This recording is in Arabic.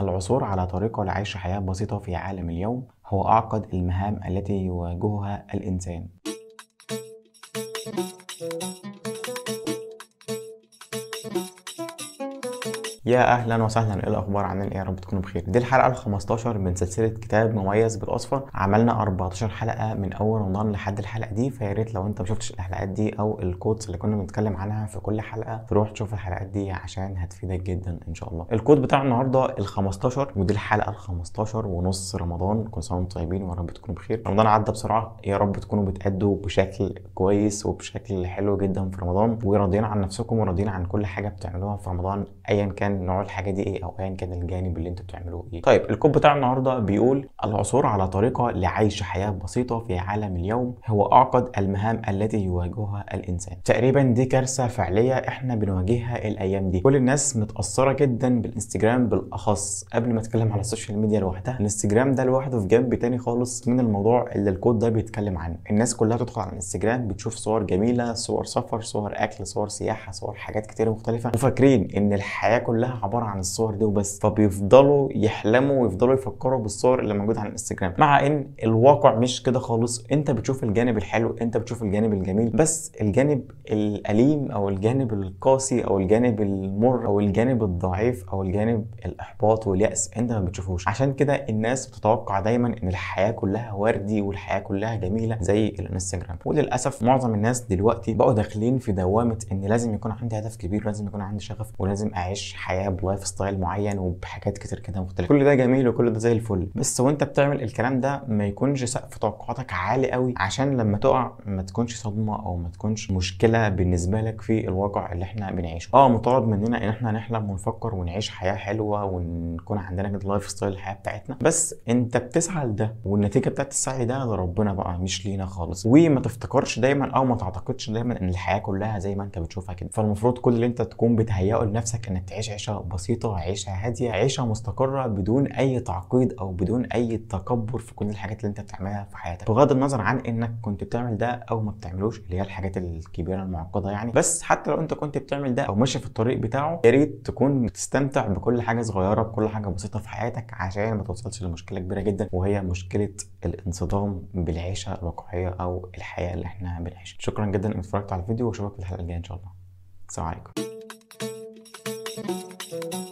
العثور على طريقة لعيش حياة بسيطة في عالم اليوم هو أعقد المهام التي يواجهها الإنسان. يا أهلا وسهلا إيه الأخبار؟ عاملين إيه يا رب تكونوا بخير. دي الحلقة ال 15 من سلسلة كتاب مميز بالأصفر. عملنا 14 حلقة من أول رمضان لحد الحلقة دي فيا ريت لو أنت ما شفتش الحلقات دي أو ال quotes اللي كنا بنتكلم عنها في كل حلقة تروح تشوف الحلقات دي عشان هتفيدك جدا إن شاء الله. ال quote بتاع النهارده ال 15 ودي الحلقة ال 15 ونص رمضان. كل سنة وأنتم طيبين ويا رب تكونوا بخير. رمضان عدى بسرعة يا رب تكونوا بتأدوا بشكل كويس وبشكل حلو جدا في رمضان. وراضيين عن نفسكم وراضيين عن كل حاجة بتعملوها في رمضان. ايا كان نوع الحاجة دي إيه أو ايا كان الجانب اللي أنتوا بتعملوه إيه. طيب ال quote بتاع النهارده بيقول العثور على طريقة لعيش حياة بسيطة في عالم اليوم هو أعقد المهام التي يواجهها الإنسان. تقريبا دي كارثة فعلية إحنا بنواجهها الأيام دي. كل الناس متأثرة جدا بالإنستجرام بالأخص. قبل ما أتكلم على ال social media لوحدها الإنستجرام ده لوحده في جنب تاني خالص من الموضوع اللي ال quote ده بيتكلم عنه. الناس كلها تدخل على الإنستجرام بتشوف صور جميلة صور سفر صور أكل صور سياحة صور حاجات كتير مختلفة. وفاكرين إن الحياة كلها عبارة عن الصور دي وبس. فبيفضلوا يحلموا ويفضلوا يفكروا بالصور اللي موجودة على الإنستجرام. مع إن الواقع مش كده خالص. أنت بتشوف الجانب الحلو أنت بتشوف الجانب الجميل بس الجانب الأليم أو الجانب القاسي أو الجانب المر أو الجانب الضعيف أو الجانب الإحباط واليأس أنت ما بتشوفوش عشان كده الناس بتتوقع دايما إن الحياة كلها وردي والحياة كلها جميلة زي الإنستجرام. وللأسف معظم الناس دلوقتي بقوا داخلين في دوامة إن لازم يكون عندي هدف كبير لازم يكون عندي شغف ولازم اعيش حياة ب lifestyle معين وبحاجات كتير كده مختلفة. كل ده جميل وكل ده زي الفل. بس وانت بتعمل الكلام ده ما يكونش سقف توقعاتك عالي قوي عشان لما تقع ما تكونش صدمة أو ما تكونش مشكلة بالنسبة لك في الواقع اللي إحنا بنعيشه. آه مطالب مننا إن إحنا نحلم ونفكر ونعيش حياة حلوة ونكون عندنا كده lifestyle الحياة بتاعتنا. بس انت بتسعى لده والنتيجة بتاعت السعي ده لربنا بقى مش لينا خالص. وما تفتكرش دايما أو ما تعتقدش دايما إن الحياة كلها زي ما أنت بتشوفها كده. فالمفروض كل اللي أنت تكون بتهيئه لنفسك إنك تعيش عيشة بسيطة عيشة هادية عيشة مستقرة بدون أي تعقيد أو بدون أي تكبر في كل الحاجات اللي أنت بتعملها في حياتك. بغض النظر عن إنك كنت بتعمل ده أو ما بتعملوش اللي هي الحاجات الكبيرة المعقدة يعني. بس حتى لو أنت كنت بتعمل ده أو ماشي في الطريق بتاعه يا ريت تكون بتستمتع بكل حاجة صغيرة بكل حاجة بسيطة في حياتك عشان ما توصلش لمشكلة كبيرة جدا وهي مشكلة الانصدام بالعيشة الواقعية أو الحياة اللي إحنا بنعيشها. شكرا جدا إنك اتفرجت على الفيديو وأشوفك في الحلقة الجاية إن شاء الله. السلام عليكم. Thank you.